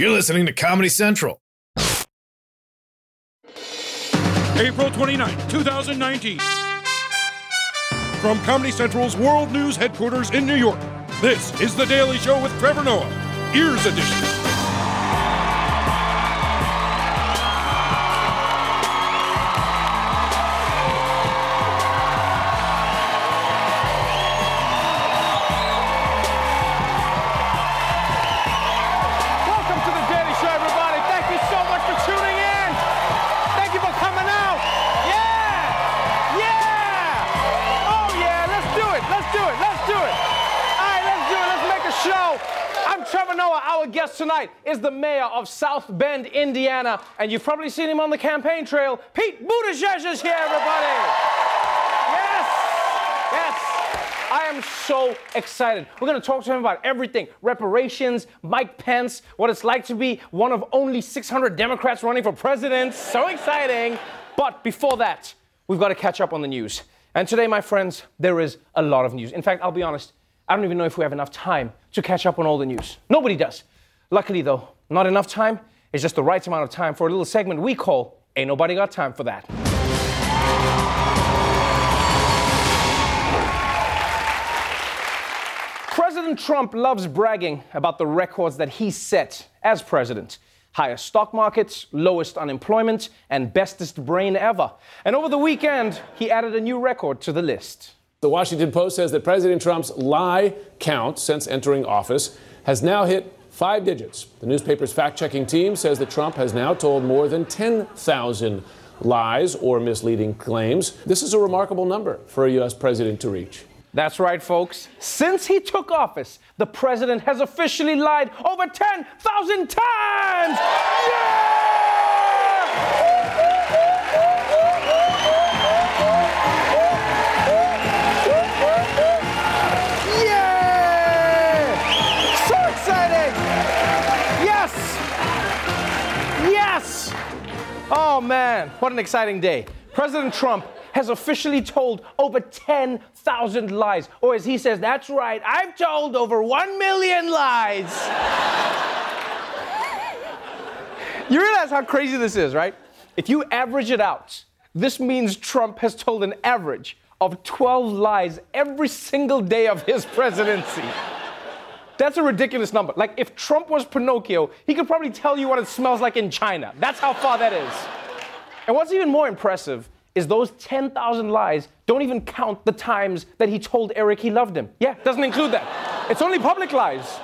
You're listening to Comedy Central. April 29, 2019. From Comedy Central's World News headquarters in New York, this is The Daily Show with Trevor Noah, Ears Edition. Guest tonight is the mayor of South Bend, Indiana, and you've probably seen him on the campaign trail. Pete Buttigieg is here, everybody. Yes, yes. I am so excited. We're going to talk to him about everything reparations, Mike Pence, what it's like to be one of only 600 Democrats running for president. So exciting. But before that, we've got to catch up on the news. And today, my friends, there is a lot of news. In fact, I'll be honest, I don't even know if we have enough time to catch up on all the news. Nobody does. Luckily, though, not enough time is just the right amount of time for a little segment we call Ain't Nobody Got Time for That. President Trump loves bragging about the records that he set as president. Highest stock markets, lowest unemployment, and bestest brain ever. And over the weekend, he added a new record to the list. The Washington Post says that President Trump's lie count since entering office has now hit five digits. The newspaper's fact checking team says that Trump has now told more than 10,000 lies or misleading claims. This is a remarkable number for a U.S. president to reach. That's right, folks. Since he took office, the president has officially lied over 10,000 times! Yeah! Oh man, what an exciting day. President Trump has officially told over 10,000 lies. Or as he says, that's right, I've told over 1 million lies. you realize how crazy this is, right? If you average it out, this means Trump has told an average of 12 lies every single day of his presidency. That's a ridiculous number. Like, if Trump was Pinocchio, he could probably tell you what it smells like in China. That's how far that is. And what's even more impressive is those 10,000 lies don't even count the times that he told Eric he loved him. Yeah, doesn't include that. It's only public lies.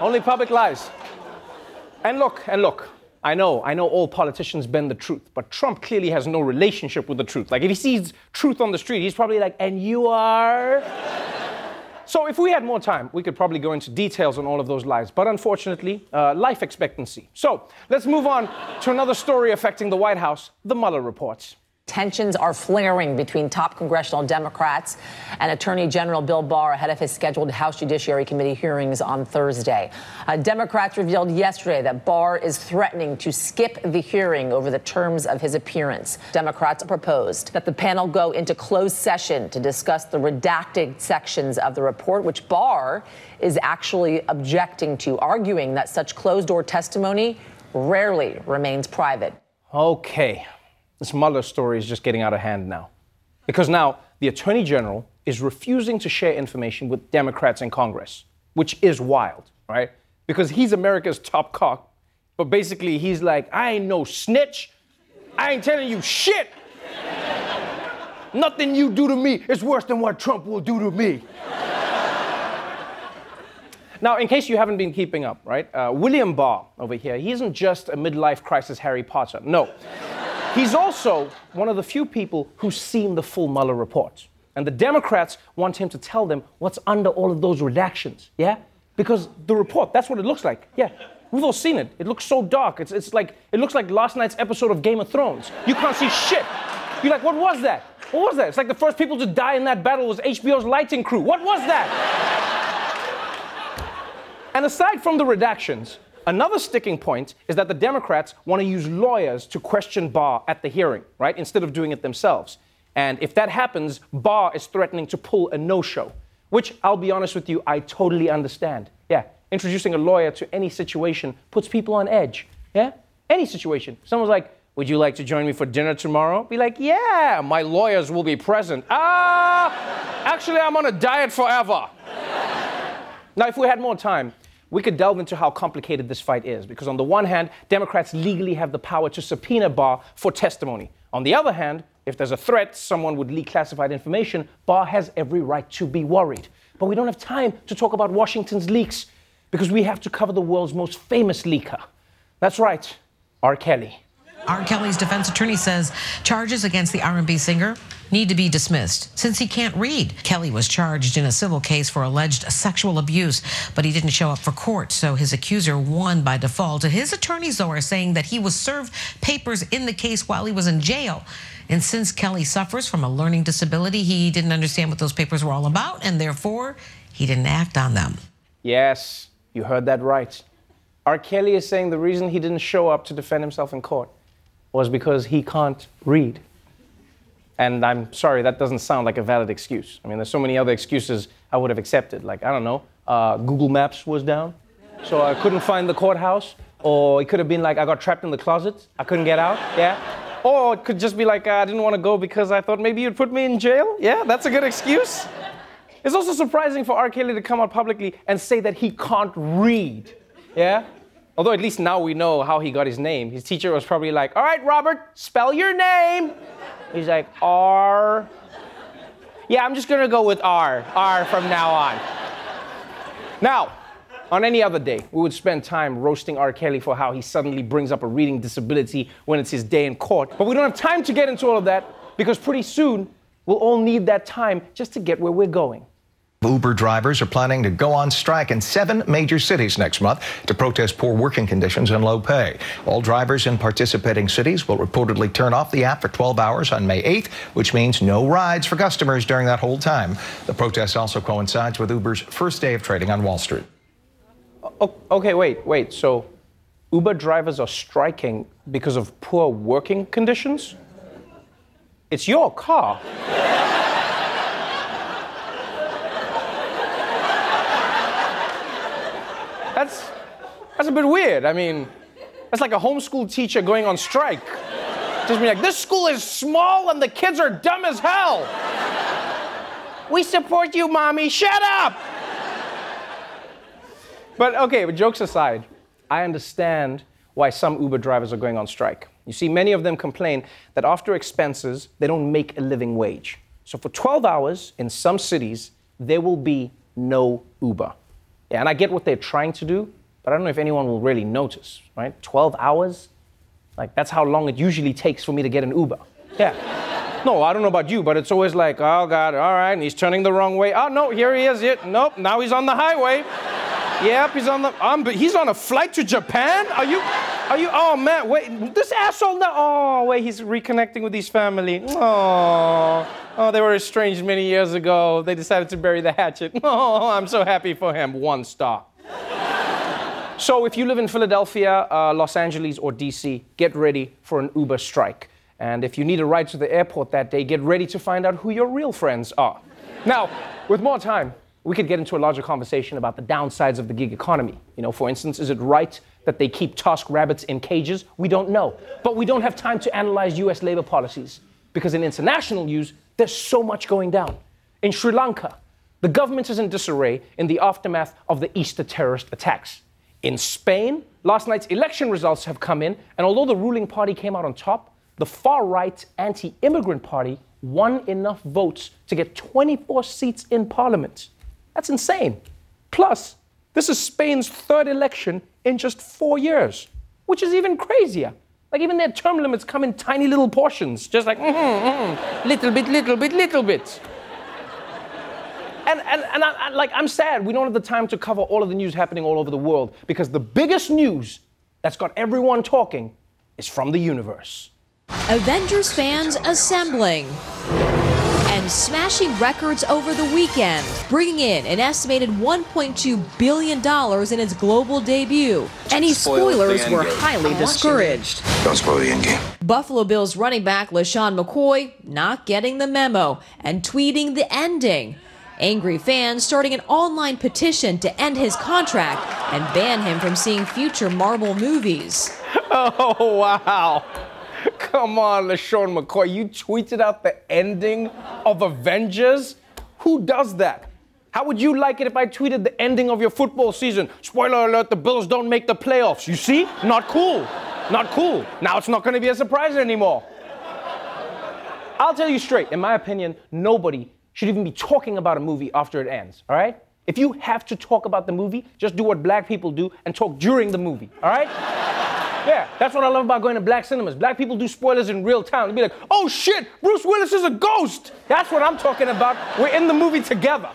Only public lies. And look, and look, I know, I know all politicians bend the truth, but Trump clearly has no relationship with the truth. Like, if he sees truth on the street, he's probably like, and you are? So, if we had more time, we could probably go into details on all of those lies. But unfortunately, uh, life expectancy. So, let's move on to another story affecting the White House the Mueller reports. Tensions are flaring between top congressional Democrats and Attorney General Bill Barr ahead of his scheduled House Judiciary Committee hearings on Thursday. Uh, Democrats revealed yesterday that Barr is threatening to skip the hearing over the terms of his appearance. Democrats proposed that the panel go into closed session to discuss the redacted sections of the report, which Barr is actually objecting to, arguing that such closed door testimony rarely remains private. Okay, this Mueller story is just getting out of hand now. Because now the Attorney General is refusing to share information with Democrats in Congress, which is wild, right? Because he's America's top cock, but basically he's like, I ain't no snitch. I ain't telling you shit. Nothing you do to me is worse than what Trump will do to me. Now, in case you haven't been keeping up, right? Uh, William Barr over here, he isn't just a midlife crisis Harry Potter. No. He's also one of the few people who's seen the full Mueller report. And the Democrats want him to tell them what's under all of those redactions, yeah? Because the report, that's what it looks like, yeah. We've all seen it. It looks so dark. It's, it's like, it looks like last night's episode of Game of Thrones. You can't see shit. You're like, what was that? What was that? It's like the first people to die in that battle was HBO's lighting crew. What was that? And aside from the redactions, another sticking point is that the Democrats want to use lawyers to question Barr at the hearing, right? Instead of doing it themselves. And if that happens, Barr is threatening to pull a no show, which I'll be honest with you, I totally understand. Yeah, introducing a lawyer to any situation puts people on edge. Yeah? Any situation. Someone's like, Would you like to join me for dinner tomorrow? Be like, Yeah, my lawyers will be present. Ah, actually, I'm on a diet forever. now, if we had more time, we could delve into how complicated this fight is because, on the one hand, Democrats legally have the power to subpoena Barr for testimony. On the other hand, if there's a threat someone would leak classified information, Barr has every right to be worried. But we don't have time to talk about Washington's leaks because we have to cover the world's most famous leaker. That's right, R. Kelly. R. Kelly's defense attorney says charges against the R&B singer need to be dismissed since he can't read. Kelly was charged in a civil case for alleged sexual abuse, but he didn't show up for court, so his accuser won by default. His attorneys, though, are saying that he was served papers in the case while he was in jail. And since Kelly suffers from a learning disability, he didn't understand what those papers were all about, and therefore he didn't act on them. Yes, you heard that right. R. Kelly is saying the reason he didn't show up to defend himself in court was because he can't read. And I'm sorry, that doesn't sound like a valid excuse. I mean, there's so many other excuses I would have accepted. Like, I don't know, uh, Google Maps was down, so I couldn't find the courthouse. Or it could have been like, I got trapped in the closet, I couldn't get out, yeah? Or it could just be like, I didn't want to go because I thought maybe you'd put me in jail. Yeah, that's a good excuse. It's also surprising for R. Kelly to come out publicly and say that he can't read. Yeah? Although at least now we know how he got his name. His teacher was probably like, All right, Robert, spell your name. He's like, R. Yeah, I'm just gonna go with R. R from now on. Now, on any other day, we would spend time roasting R. Kelly for how he suddenly brings up a reading disability when it's his day in court. But we don't have time to get into all of that because pretty soon we'll all need that time just to get where we're going. Uber drivers are planning to go on strike in seven major cities next month to protest poor working conditions and low pay. All drivers in participating cities will reportedly turn off the app for 12 hours on May 8th, which means no rides for customers during that whole time. The protest also coincides with Uber's first day of trading on Wall Street. Okay, wait, wait. So Uber drivers are striking because of poor working conditions? It's your car. That's that's a bit weird. I mean, that's like a homeschool teacher going on strike. Just be like, this school is small and the kids are dumb as hell. We support you, mommy. Shut up. But okay, but jokes aside, I understand why some Uber drivers are going on strike. You see, many of them complain that after expenses, they don't make a living wage. So for 12 hours in some cities, there will be no Uber. Yeah, and I get what they're trying to do, but I don't know if anyone will really notice, right? 12 hours? Like, that's how long it usually takes for me to get an Uber. Yeah. No, I don't know about you, but it's always like, oh God, all right, and he's turning the wrong way. Oh no, here he is. It. Nope, now he's on the highway. Yep, he's on the. Um, he's on a flight to Japan. Are you? Are you? Oh man, wait, this asshole. Now, oh wait, he's reconnecting with his family. Oh, oh, they were estranged many years ago. They decided to bury the hatchet. Oh, I'm so happy for him. One star. so if you live in Philadelphia, uh, Los Angeles, or DC, get ready for an Uber strike. And if you need a ride to the airport that day, get ready to find out who your real friends are. Now, with more time, we could get into a larger conversation about the downsides of the gig economy. You know, for instance, is it right that they keep TaskRabbits in cages? We don't know. But we don't have time to analyze US labor policies because in international news, there's so much going down. In Sri Lanka, the government is in disarray in the aftermath of the Easter terrorist attacks. In Spain, last night's election results have come in, and although the ruling party came out on top, the far right anti immigrant party won enough votes to get 24 seats in parliament. That's insane. Plus, this is Spain's third election in just four years, which is even crazier. Like, even their term limits come in tiny little portions, just like, mm-hmm, mm-hmm, little bit, little bit, little bit. And, and, and I, I, like, I'm sad we don't have the time to cover all of the news happening all over the world because the biggest news that's got everyone talking is from the universe. Avengers fans assembling and smashing records over the weekend, bringing in an estimated $1.2 billion in its global debut. Any spoilers were highly discouraged. Don't spoil the end game. Buffalo Bills running back LeSean McCoy not getting the memo and tweeting the ending. Angry fans starting an online petition to end his contract and ban him from seeing future Marvel movies. Oh, wow. Come on, LeSean McCoy. You tweeted out the ending of Avengers? Who does that? How would you like it if I tweeted the ending of your football season? Spoiler alert, the Bills don't make the playoffs. You see? Not cool. Not cool. Now it's not going to be a surprise anymore. I'll tell you straight, in my opinion, nobody should even be talking about a movie after it ends, all right? If you have to talk about the movie, just do what black people do and talk during the movie, all right? Yeah, that's what I love about going to black cinemas. Black people do spoilers in real time. They'll be like, oh shit, Bruce Willis is a ghost. That's what I'm talking about. We're in the movie together.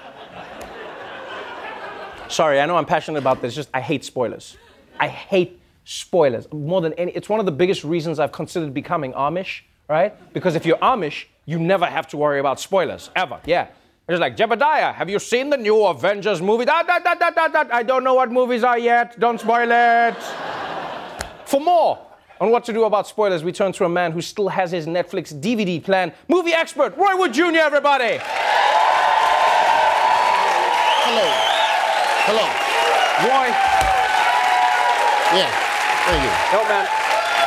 Sorry, I know I'm passionate about this, just I hate spoilers. I hate spoilers more than any. It's one of the biggest reasons I've considered becoming Amish, right? Because if you're Amish, you never have to worry about spoilers, ever. Yeah. It's like, Jebediah, have you seen the new Avengers movie? Da, da, da, da, da, da. I don't know what movies are yet. Don't spoil it. For more on what to do about spoilers, we turn to a man who still has his Netflix DVD plan. Movie expert, Roy Wood Jr., everybody. Hello. Hello. Roy, Yeah. Thank you. no man.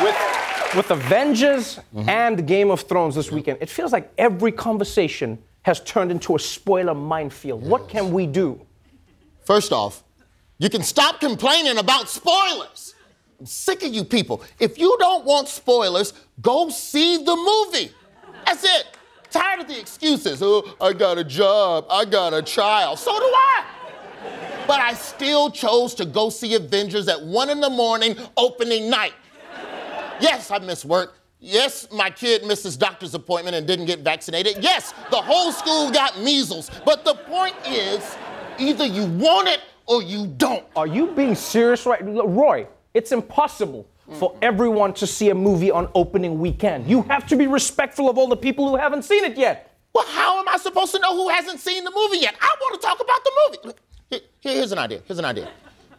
With, with Avengers mm-hmm. and Game of Thrones this weekend, it feels like every conversation has turned into a spoiler minefield. What can we do? First off, you can stop complaining about spoilers. Sick of you people. If you don't want spoilers, go see the movie. That's it. Tired of the excuses. Oh, I got a job. I got a child. So do I. But I still chose to go see Avengers at one in the morning, opening night. Yes, I missed work. Yes, my kid missed his doctor's appointment and didn't get vaccinated. Yes, the whole school got measles. But the point is, either you want it or you don't. Are you being serious right Roy, it's impossible for everyone to see a movie on opening weekend. You have to be respectful of all the people who haven't seen it yet. Well, how am I supposed to know who hasn't seen the movie yet? I want to talk about the movie. Here- here's an idea. Here's an idea.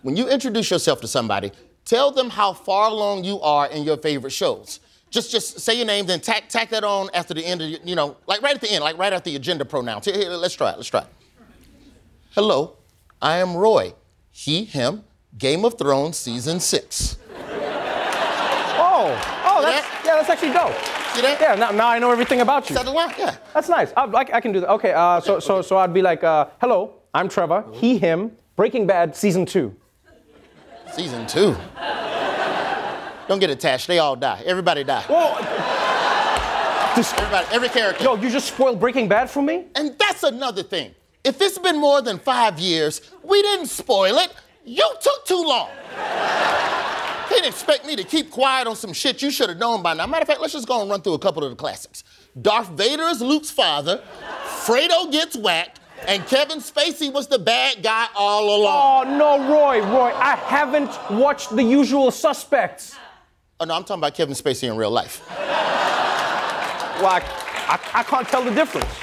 When you introduce yourself to somebody, tell them how far along you are in your favorite shows. Just, just say your name, then tack, tack that on after the end of, your- you know, like right at the end, like right after the agenda pronouns. Here, here, let's try it. Let's try it. Hello, I am Roy. He, him, Game of Thrones season six. Oh, oh, that's, that? yeah, that's actually dope. See that? Yeah, now, now I know everything about you. Is that the line? Yeah. That's nice. I, I, I can do that. Okay, uh, so, so, so I'd be like, uh, hello, I'm Trevor. He, him, Breaking Bad, season two. Season two. Don't get attached. They all die. Everybody die. Everybody, every character. Yo, you just spoiled Breaking Bad for me? And that's another thing. If it's been more than five years, we didn't spoil it. You took too long. Didn't expect me to keep quiet on some shit you should have known by now. Matter of fact, let's just go and run through a couple of the classics. Darth Vader is Luke's father, Fredo gets whacked, and Kevin Spacey was the bad guy all along. Oh, no, Roy, Roy, I haven't watched The Usual Suspects. Oh, no, I'm talking about Kevin Spacey in real life. Well, I, I, I can't tell the difference.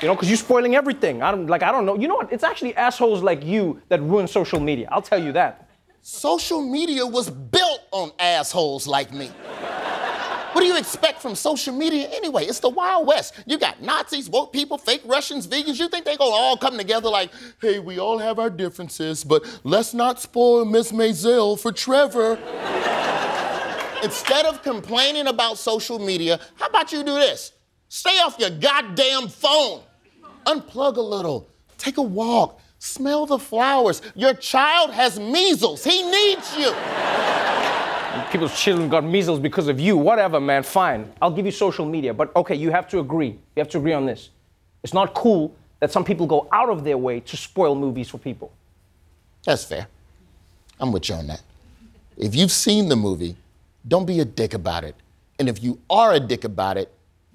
You know, because you're spoiling everything. I don't, like, I don't know. You know what? It's actually assholes like you that ruin social media. I'll tell you that. Social media was built on assholes like me. What do you expect from social media anyway? It's the Wild West. You got Nazis, woke people, fake Russians, vegans. You think they gonna all come together like, hey, we all have our differences, but let's not spoil Miss Maisel for Trevor. Instead of complaining about social media, how about you do this? Stay off your goddamn phone. Unplug a little. Take a walk. Smell the flowers. Your child has measles. He needs you. People's children got measles because of you. Whatever, man. Fine. I'll give you social media. But okay, you have to agree. You have to agree on this. It's not cool that some people go out of their way to spoil movies for people. That's fair. I'm with you on that. If you've seen the movie, don't be a dick about it. And if you are a dick about it,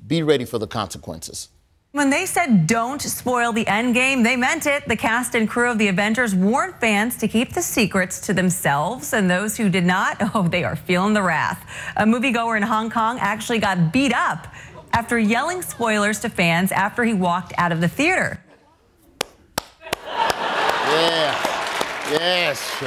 be ready for the consequences. When they said don't spoil the end game, they meant it. The cast and crew of the Avengers warned fans to keep the secrets to themselves, and those who did not, oh, they are feeling the wrath. A moviegoer in Hong Kong actually got beat up after yelling spoilers to fans after he walked out of the theater. Yeah. Yes,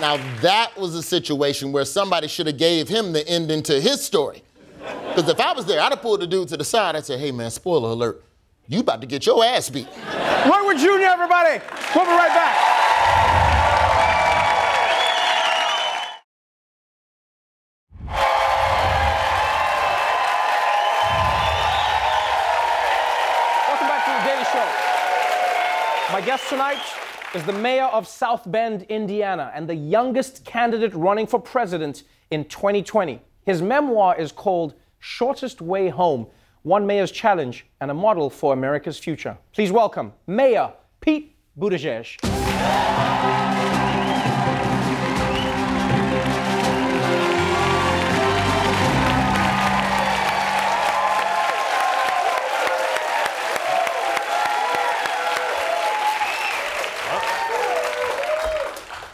Now that was a situation where somebody should have gave him the ending to his story. Because if I was there, I'd have pulled the dude to the side. I'd say, hey man, spoiler alert. you about to get your ass beat. Roy Jr., everybody. We'll be right back. Welcome back to the Daily Show. My guest tonight is the mayor of South Bend, Indiana, and the youngest candidate running for president in 2020. His memoir is called Shortest Way Home One Mayor's Challenge and a Model for America's Future. Please welcome Mayor Pete Buttigieg.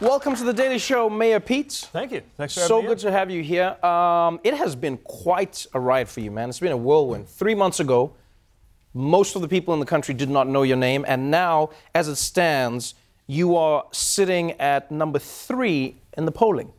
Welcome to the Daily Show, Mayor Pete. Thank you. Thanks for So having me. good to have you here. Um, it has been quite a ride for you, man. It's been a whirlwind. Three months ago, most of the people in the country did not know your name, and now, as it stands, you are sitting at number three in the polling.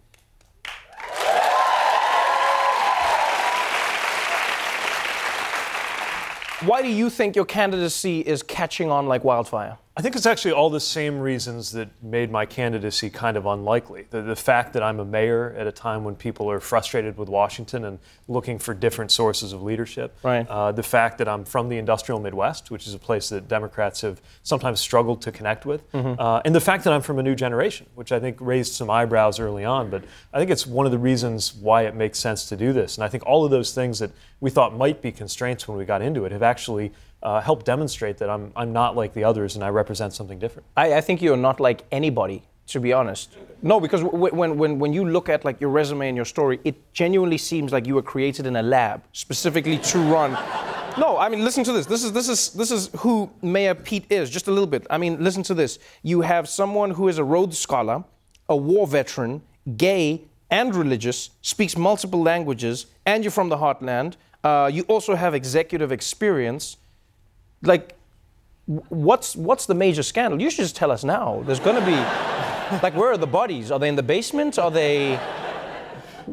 Why do you think your candidacy is catching on like wildfire? I think it's actually all the same reasons that made my candidacy kind of unlikely. The, the fact that I'm a mayor at a time when people are frustrated with Washington and looking for different sources of leadership. Right. Uh, the fact that I'm from the industrial Midwest, which is a place that Democrats have sometimes struggled to connect with. Mm-hmm. Uh, and the fact that I'm from a new generation, which I think raised some eyebrows early on. But I think it's one of the reasons why it makes sense to do this. And I think all of those things that we thought might be constraints when we got into it have actually uh, helped demonstrate that I'm, I'm not like the others and I represent something different. I, I think you're not like anybody, to be honest. No, because w- when, when, when you look at like your resume and your story, it genuinely seems like you were created in a lab specifically to run. No, I mean, listen to this. This is this is this is who Mayor Pete is. Just a little bit. I mean, listen to this. You have someone who is a Rhodes Scholar, a war veteran, gay and religious, speaks multiple languages, and you're from the heartland. Uh, you also have executive experience. Like, what's what's the major scandal? You should just tell us now. There's gonna be like where are the bodies? Are they in the basement? Are they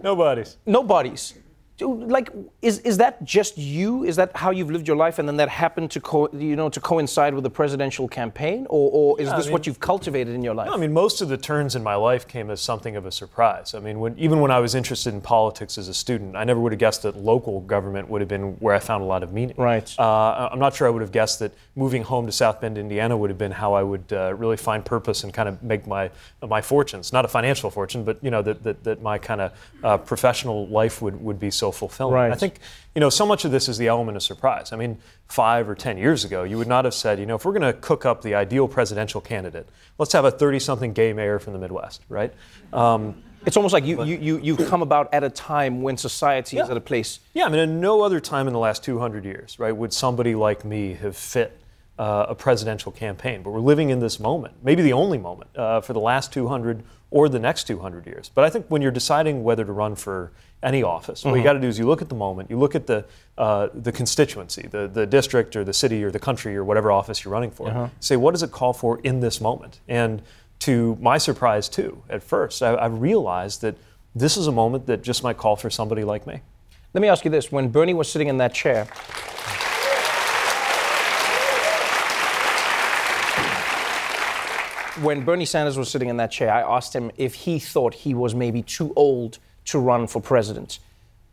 No bodies. no bodies? Like is is that just you? Is that how you've lived your life, and then that happened to co- you know to coincide with the presidential campaign, or, or is I this mean- what you've cultivated in your life? No, I mean, most of the turns in my life came as something of a surprise. I mean, when, even when I was interested in politics as a student, I never would have guessed that local government would have been where I found a lot of meaning. Right. Uh, I'm not sure I would have guessed that moving home to South Bend, Indiana, would have been how I would uh, really find purpose and kind of make my my fortunes. Not a financial fortune, but you know that that, that my kind of uh, professional life would, would be so fulfilling. Right. I think you know so much of this is the element of surprise. I mean, five or ten years ago, you would not have said, you know, if we're going to cook up the ideal presidential candidate, let's have a 30-something gay mayor from the Midwest, right? Um, it's almost like you, you, you, you come about at a time when society is at a place. Yeah, I mean, at no other time in the last 200 years, right, would somebody like me have fit uh, a presidential campaign. But we're living in this moment, maybe the only moment uh, for the last 200 or the next 200 years. But I think when you're deciding whether to run for any office, what you got to do is you look at the moment, you look at the uh, the constituency, the the district or the city or the country or whatever office you're running for. Say, what does it call for in this moment? And to my surprise, too, at first, I, I realized that this is a moment that just might call for somebody like me. Let me ask you this: When Bernie was sitting in that chair, when Bernie Sanders was sitting in that chair, I asked him if he thought he was maybe too old to run for president.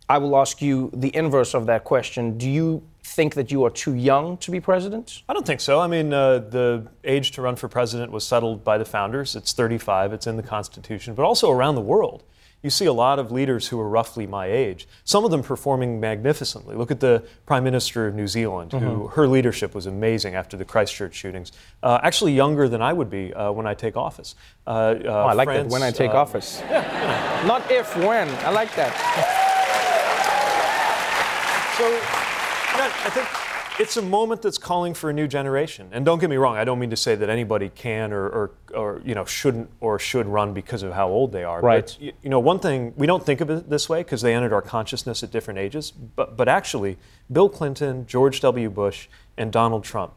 I will ask you the inverse of that question. Do you think that you are too young to be president? I don't think so. I mean, uh, the age to run for president was settled by the founders. It's 35, it's in the Constitution, but also around the world. You see a lot of leaders who are roughly my age, some of them performing magnificently. Look at the Prime Minister of New Zealand, who her leadership was amazing after the Christchurch shootings. Uh, actually, younger than I would be uh, when I take office. Uh, uh, Oh, I like that. When I take uh, office. Not if, when. I like that. So, you know, I think it's a moment that's calling for a new generation. And don't get me wrong, I don't mean to say that anybody can or, or, or you know, shouldn't or should run because of how old they are. Right. But, you know, one thing, we don't think of it this way because they entered our consciousness at different ages. But, but actually, Bill Clinton, George W. Bush, and Donald Trump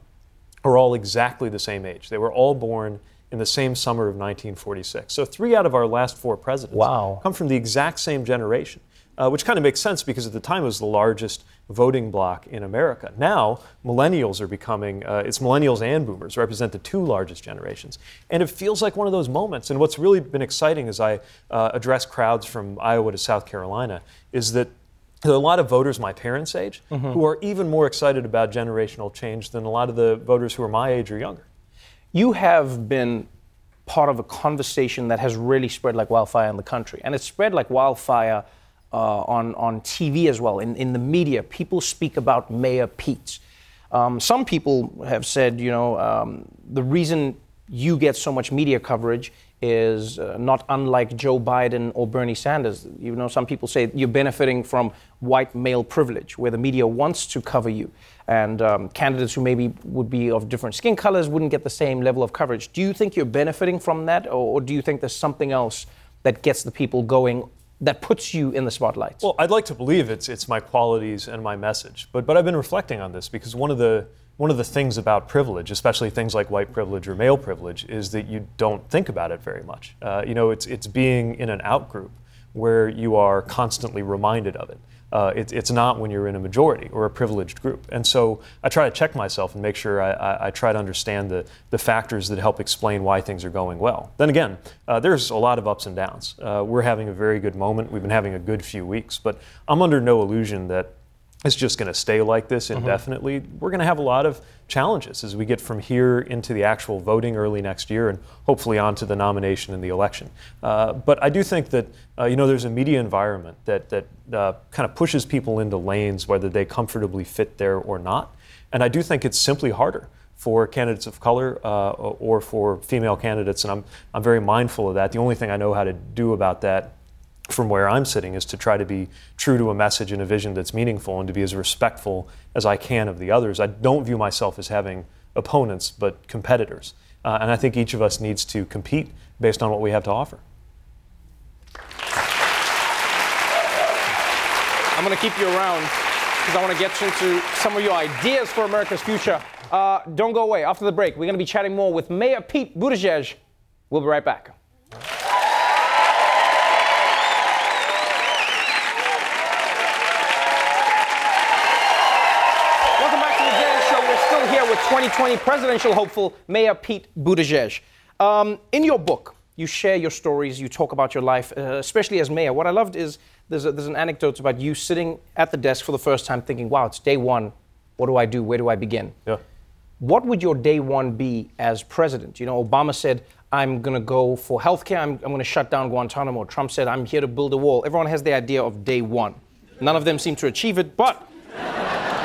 are all exactly the same age. They were all born in the same summer of 1946. So three out of our last four presidents Wow. come from the exact same generation, uh, which kind of makes sense because at the time it was the largest voting bloc in America. Now, millennials are becoming, uh, it's millennials and boomers represent the two largest generations. And it feels like one of those moments. And what's really been exciting as I uh, address crowds from Iowa to South Carolina is that there are a lot of voters my parents' age who are even more excited about generational change than a lot of the voters who are my age or younger. You have been part of a conversation that has really spread like wildfire in the country, and it's spread like wildfire uh, on on TV as well. In in the media, people speak about Mayor Pete. Um, some people have said, you know, um, the reason you get so much media coverage is uh, not unlike Joe Biden or Bernie Sanders. You know, some people say you're benefiting from white male privilege, where the media wants to cover you, and um, candidates who maybe would be of different skin colors wouldn't get the same level of coverage. Do you think you're benefiting from that, or, or do you think there's something else that gets the people going, that puts you in the spotlight? Well, I'd like to believe it's it's my qualities and my message, but but I've been reflecting on this because one of the one of the things about privilege, especially things like white privilege or male privilege, is that you don't think about it very much. Uh, you know, it's it's being in an out group where you are constantly reminded of it. Uh, it, it's not when you're in a majority or a privileged group. And so I try to check myself and make sure I, I, I try to understand the, the factors that help explain why things are going well. Then again, uh, there's a lot of ups and downs. Uh, we're having a very good moment. We've been having a good few weeks, but I'm under no illusion that it's just going to stay like this indefinitely. We're going to have a lot of challenges as we get from here into the actual voting early next year and hopefully on to the nomination and the election. Uh, but I do think that, uh, you know, there's a media environment that, that uh, kind of pushes people into lanes whether they comfortably fit there or not. And I do think it's simply harder for candidates of color uh, or for female candidates, and I'm, I'm very mindful of that. The only thing I know how to do about that from where I'm sitting is to try to be true to a message and a vision that's meaningful and to be as respectful as I can of the others. I don't view myself as having opponents, but competitors. Uh, and I think each of us needs to compete based on what we have to offer. I'm going to keep you around because I want to get into some of your ideas for America's future. Uh, don't go away. After the break, we're going to be chatting more with Mayor Pete Buttigieg. We'll be right back. 2020 presidential hopeful Mayor Pete Buttigieg. Um, in your book, you share your stories, you talk about your life, uh, especially as mayor. What I loved is there's, a, there's an anecdote about you sitting at the desk for the first time thinking, wow, it's day one. What do I do? Where do I begin? Yeah. What would your day one be as president? You know, Obama said, I'm going to go for healthcare, I'm, I'm going to shut down Guantanamo. Trump said, I'm here to build a wall. Everyone has the idea of day one. None of them seem to achieve it, but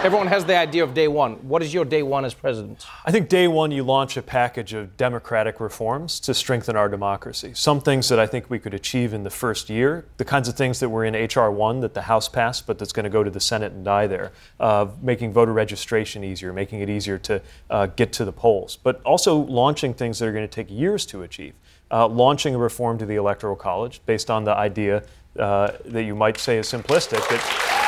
everyone has the idea of day one. What is your day one as president? I think day one, you launch a package of democratic reforms to strengthen our democracy. Some things that I think we could achieve in the first year, the kinds of things that were in H.R. 1 that the House passed, but that's going to go to the Senate and die there, uh, making voter registration easier, making it easier to uh, get to the polls, but also launching things that are going to take years to achieve. Uh, launching a reform to the Electoral College based on the idea uh, that you might say is simplistic that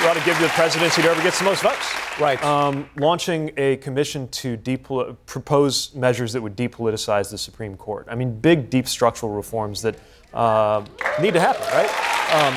you ought to give to the presidency whoever gets the most votes. Right. Um, launching a commission to depol- propose measures that would depoliticize the Supreme Court. I mean, big, deep structural reforms that uh, need to happen, right? Um,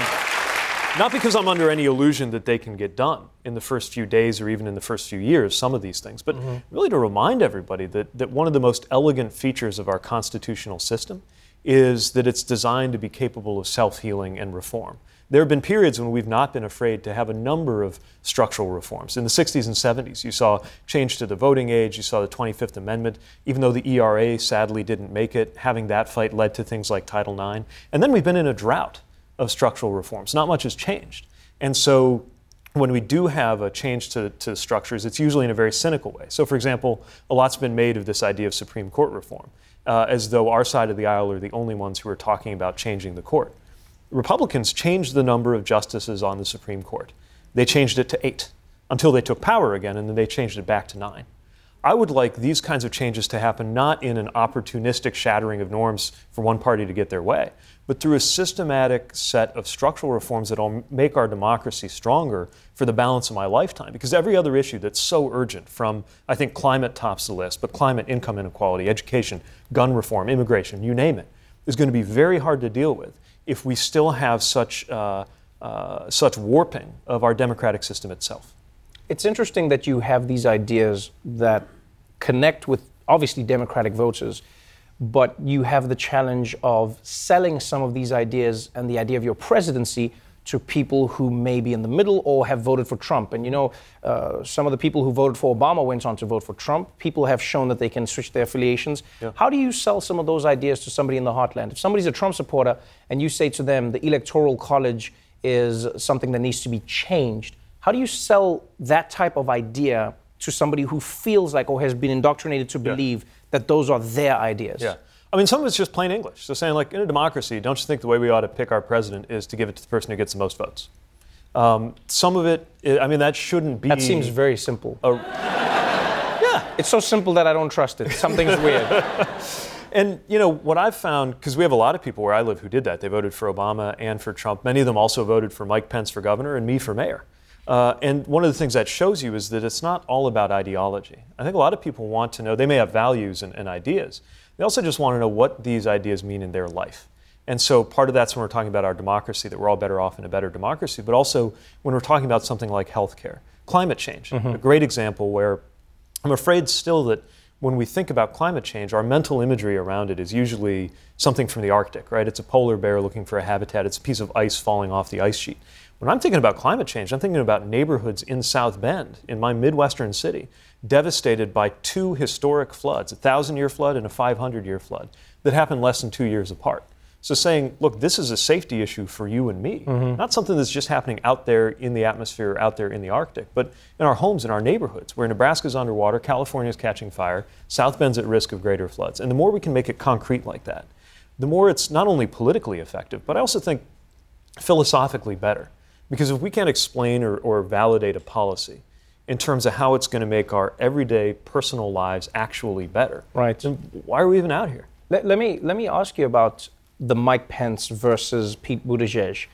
not because I'm under any illusion that they can get done in the first few days or even in the first few years, some of these things, but really to remind everybody that, that one of the most elegant features of our constitutional system is that it's designed to be capable of self healing and reform. There have been periods when we've not been afraid to have a number of structural reforms. In the 60s and 70s, you saw change to the voting age, you saw the 25th Amendment, even though the ERA sadly didn't make it, having that fight led to things like Title IX. And then we've been in a drought of structural reforms. Not much has changed. And so when we do have a change to, to structures, it's usually in a very cynical way. So, for example, a lot's been made of this idea of Supreme Court reform, uh, as though our side of the aisle are the only ones who are talking about changing the court. Republicans changed the number of justices on the Supreme Court. They changed it to eight until they took power again, and then they changed it back to nine. I would like these kinds of changes to happen not in an opportunistic shattering of norms for one party to get their way, but through a systematic set of structural reforms that will make our democracy stronger for the balance of my lifetime. Because every other issue that's so urgent, from I think climate tops the list, but climate, income inequality, education, gun reform, immigration, you name it, is going to be very hard to deal with if we still have such, uh, uh, such warping of our democratic system itself. It's interesting that you have these ideas that connect with obviously Democratic voters, but you have the challenge of selling some of these ideas and the idea of your presidency to people who may be in the middle or have voted for Trump. And you know, uh, some of the people who voted for Obama went on to vote for Trump. People have shown that they can switch their affiliations. Yeah. How do you sell some of those ideas to somebody in the heartland? If somebody's a Trump supporter and you say to them the Electoral College is something that needs to be changed, how do you sell that type of idea to somebody who feels like or has been indoctrinated to believe that those are their ideas? Yeah. I mean, some of it's just plain English. So saying, like, in a democracy, don't you think the way we ought to pick our president is to give it to the person who gets the most votes? Um, some of it, I mean, that shouldn't be. That seems very simple. A, yeah. It's so simple that I don't trust it. Something's weird. And you know what I've found, because we have a lot of people where I live who did that. They voted for Obama and for Trump. Many of them also voted for Mike Pence for governor and me for mayor. Uh, and one of the things that shows you is that it's not all about ideology. I think a lot of people want to know, they may have values and, and ideas. They also just want to know what these ideas mean in their life. And so part of that's when we're talking about our democracy, that we're all better off in a better democracy, but also when we're talking about something like healthcare, climate change, Mhm. a great example where I'm afraid still that when we think about climate change, our mental imagery around it is usually something from the Arctic, right? It's a polar bear looking for a habitat, it's a piece of ice falling off the ice sheet. When I'm thinking about climate change, I'm thinking about neighborhoods in South Bend, in my Midwestern city, devastated by two historic floods a thousand year flood and a 500 year flood that happened less than two years apart. So saying, look, this is a safety issue for you and me, Mhm. not something that's just happening out there in the atmosphere, out there in the Arctic, but in our homes, in our neighborhoods, where Nebraska's underwater, California's catching fire, South Bend's at risk of greater floods. And the more we can make it concrete like that, the more it's not only politically effective, but I also think philosophically better. Because if we can't explain or, or validate a policy in terms of how it's going to make our everyday personal lives actually better, right. then why are we even out here? Let, let me let me ask you about the Mike Pence versus Pete Buttigieg.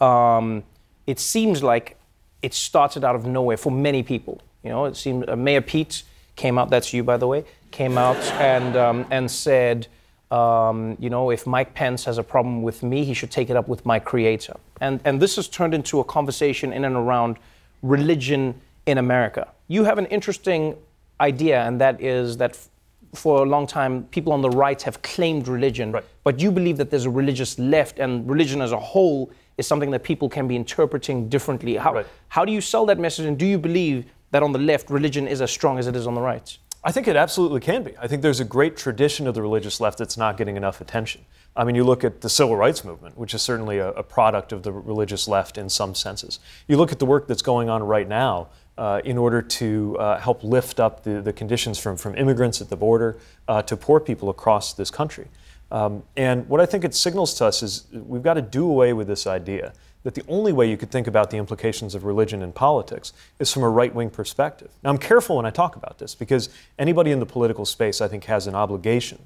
Um, it seems like it started out of nowhere for many people. You know, it seemed uh, Mayor Pete came out. That's you, by the way. Came out and um, and said, um, you know, if Mike Pence has a problem with me, he should take it up with my creator. And and this has turned into a conversation in and around religion in America. You have an interesting idea, and that is that f- for a long time, people on the right have claimed religion, but you believe that there's a religious left, and religion as a whole is something that people can be interpreting differently. How, how do you sell that message, and do you believe that on the left, religion is as strong as it is on the right? I think it absolutely can be. I think there's a great tradition of the religious left that's not getting enough attention. I mean, you look at the civil rights movement, which is certainly a, a product of the religious left in some senses. You look at the work that's going on right now uh, in order to uh, help lift up the, the conditions from, from immigrants at the border uh, to poor people across this country. Um, and what I think it signals to us is we've got to do away with this idea that the only way you could think about the implications of religion in politics is from a right wing perspective. Now, I'm careful when I talk about this because anybody in the political space, I think, has an obligation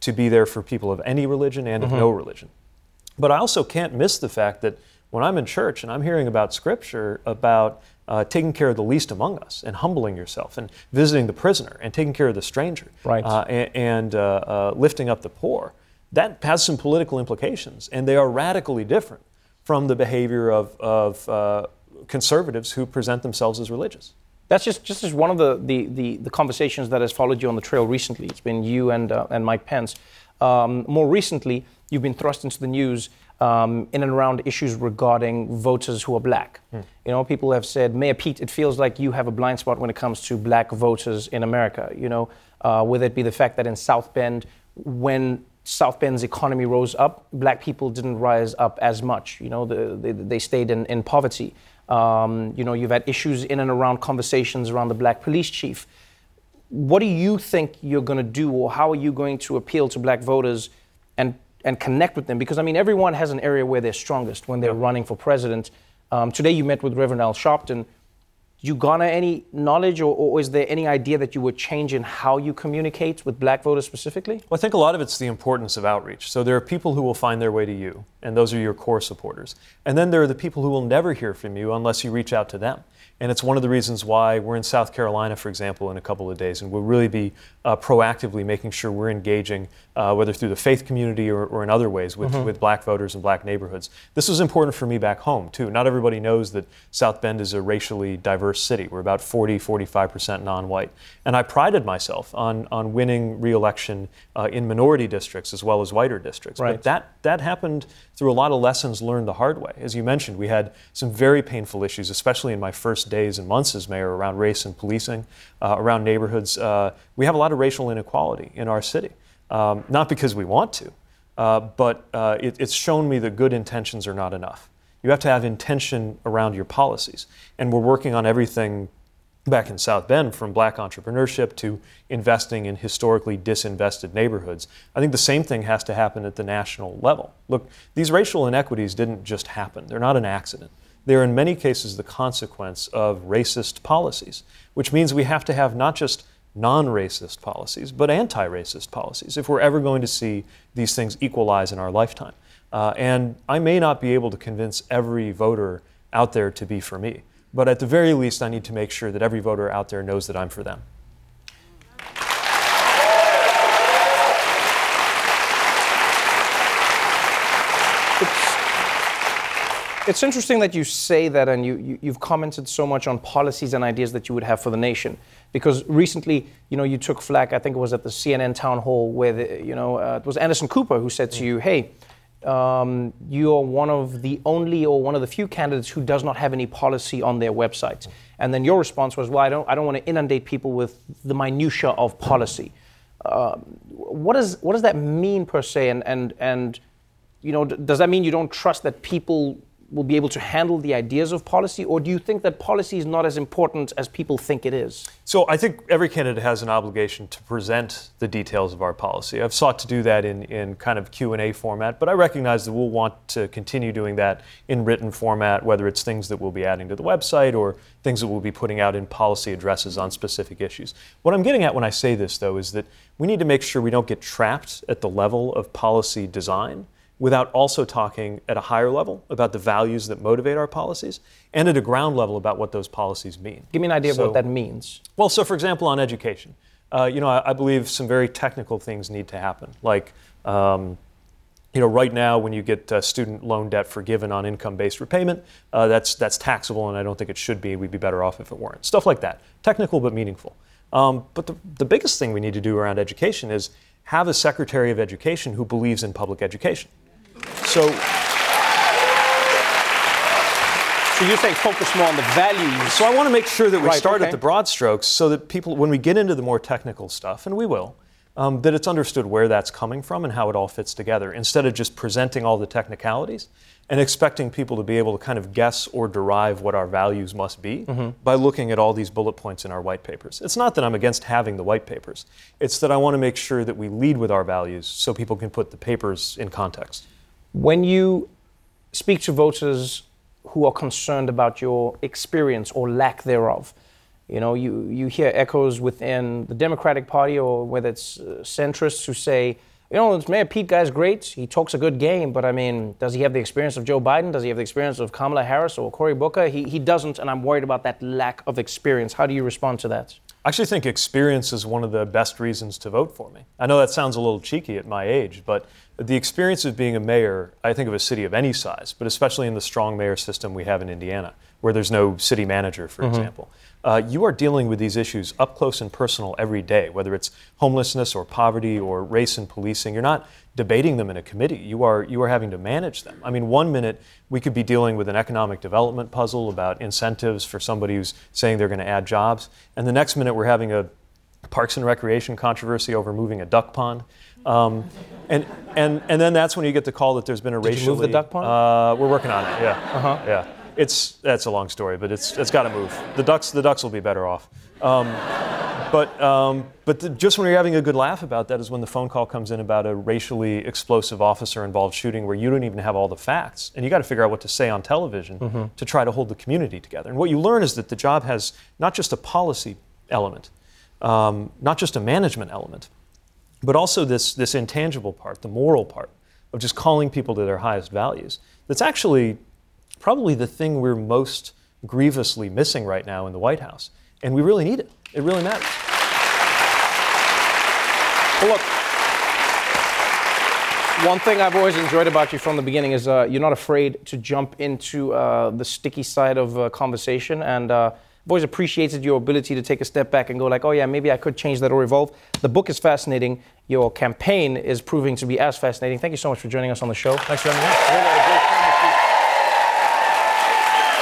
to be there for people of any religion and Mhm. of no religion. But I also can't miss the fact that when I'm in church and I'm hearing about scripture about uh, taking care of the least among us and humbling yourself and visiting the prisoner and taking care of the stranger Right. uh, and, and uh, uh, lifting up the poor, that has some political implications, and they are radically different from the behavior of, of uh, conservatives who present themselves as religious. That's just just as one of the, the, the, the conversations that has followed you on the trail recently. It's been you and, uh, and Mike Pence. Um, more recently, you've been thrust into the news um, in and around issues regarding voters who are black. Hmm. You know, people have said, Mayor Pete, it feels like you have a blind spot when it comes to black voters in America. You know, uh, whether it be the fact that in South Bend, when South Bend's economy rose up, black people didn't rise up as much. You know, the, they, they stayed in, in poverty. Um, you know, you've had issues in and around conversations around the black police chief. What do you think you're going to do, or how are you going to appeal to black voters and, and connect with them? Because, I mean, everyone has an area where they're strongest when they're running for president. Um, today, you met with Reverend Al Sharpton. you garner any knowledge or, or is there any idea that you would change in how you communicate with black voters specifically? Well, I think a lot of it's the importance of outreach. So there are people who will find their way to you, and those are your core supporters. And then there are the people who will never hear from you unless you reach out to them. And it's one of the reasons why we're in South Carolina, for example, in a couple of days, and we'll really be uh, proactively making sure we're engaging, uh, whether through the faith community or, or in other ways, with, Mhm. with black voters and black neighborhoods. This was important for me back home, too. Not everybody knows that South Bend is a racially diverse city. We're about 40, 45% non white. And I prided myself on, on winning re election uh, in minority districts as well as whiter districts. Right. But that, that happened through a lot of lessons learned the hard way. As you mentioned, we had some very painful issues, especially in my first days and months as mayor, around race and policing, uh, around neighborhoods. Uh, we have a lot of racial inequality in our city, um, not because we want to, uh, but uh, it, it's shown me that good intentions are not enough. You have to have intention around your policies. And we're working on everything back in South Bend, from black entrepreneurship to investing in historically disinvested neighborhoods. I think the same thing has to happen at the national level. Look, these racial inequities didn't just happen, they're not an accident. They're in many cases the consequence of racist policies, which means we have to have not just non racist policies, but anti racist policies if we're ever going to see these things equalize in our lifetime. Uh, and I may not be able to convince every voter out there to be for me, but at the very least, I need to make sure that every voter out there knows that I'm for them. It's interesting that you say that, and you, you, you've commented so much on policies and ideas that you would have for the nation. Because recently, you know, you took flack. I think it was at the CNN town hall where, the, you know, uh, it was Anderson Cooper who said to you, "Hey, um, you are one of the only or one of the few candidates who does not have any policy on their website." And then your response was, "Well, I don't, I don't want to inundate people with the minutia of policy." Um, what does what does that mean per se? And and and you know, d- does that mean you don't trust that people will be able to handle the ideas of policy, or do you think that policy is not as important as people think it is? So I think every candidate has an obligation to present the details of our policy. I've sought to do that in, in kind of Q&A format, but I recognize that we'll want to continue doing that in written format, whether it's things that we'll be adding to the website or things that we'll be putting out in policy addresses on specific issues. What I'm getting at when I say this, though, is that we need to make sure we don't get trapped at the level of policy design without also talking at a higher level about the values that motivate our policies and at a ground level about what those policies mean. Give me an idea of what that means. well, so for example, on education, uh, you know, I, I believe some very technical things need to happen. Like, um, you know, right now when you get uh, student loan debt forgiven on income-based repayment, uh, that's that's taxable, and I don't think it should be. We'd be better off if it weren't. Stuff like that, technical but meaningful. Um, but the, the biggest thing we need to do around education is have a secretary of education who believes in public education. So So you're saying focus more on the values. So I want to make sure that we Right, start okay. at the broad strokes so that people, when we get into the more technical stuff, and we will, um, that it's understood where that's coming from and how it all fits together, instead of just presenting all the technicalities and expecting people to be able to kind of guess or derive what our values must be Mhm. by looking at all these bullet points in our white papers. It's not that I'm against having the white papers, it's that I want to make sure that we lead with our values so people can put the papers in context. When you speak to voters who are concerned about your experience or lack thereof, you know, you, you hear echoes within the Democratic Party or whether it's uh, centrists who say, you know, this Mayor Pete guy's great. He talks a good game, but I mean, does he have the experience of Joe Biden? Does he have the experience of Kamala Harris or Cory Booker? He, he doesn't, and I'm worried about that lack of experience. How do you respond to that? I actually think experience is one of the best reasons to vote for me. I know that sounds a little cheeky at my age, but the experience of being a mayor, I think of a city of any size, but especially in the strong mayor system we have in Indiana, where there's no city manager, for Mhm. example. Uh, you are dealing with these issues up close and personal every day, whether it's homelessness or poverty or race and policing. You're not debating them in a committee. You are you are having to manage them. I mean, one minute we could be dealing with an economic development puzzle about incentives for somebody who's saying they're going to add jobs, and the next minute we're having a Parks and Recreation controversy over moving a duck pond. Um, and, and, and then that's when you get the call that there's been a Did you racially. move the duck pond? Uh, we're working on it. Yeah. Uh-huh. Yeah. It's that's a long story, but it's it's got to move. The ducks the ducks will be better off. Um, but um, but the, just when you're having a good laugh about that is when the phone call comes in about a racially explosive officer involved shooting where you don't even have all the facts and you got to figure out what to say on television Mhm. to try to hold the community together. And what you learn is that the job has not just a policy element, um, not just a management element, but also this this intangible part, the moral part of just calling people to their highest values. That's actually probably the thing we're most grievously missing right now in the White House. And we really need it. It really matters. Well, look, one thing I've always enjoyed about you from the beginning is uh, you're not afraid to jump into uh, the sticky side of uh, conversation, and uh, I've always appreciated your ability to take a step back and go like, oh yeah, maybe I could change that or evolve. The book is fascinating. Your campaign is proving to be as fascinating. Thank you so much for joining us on the show. Thanks for having me.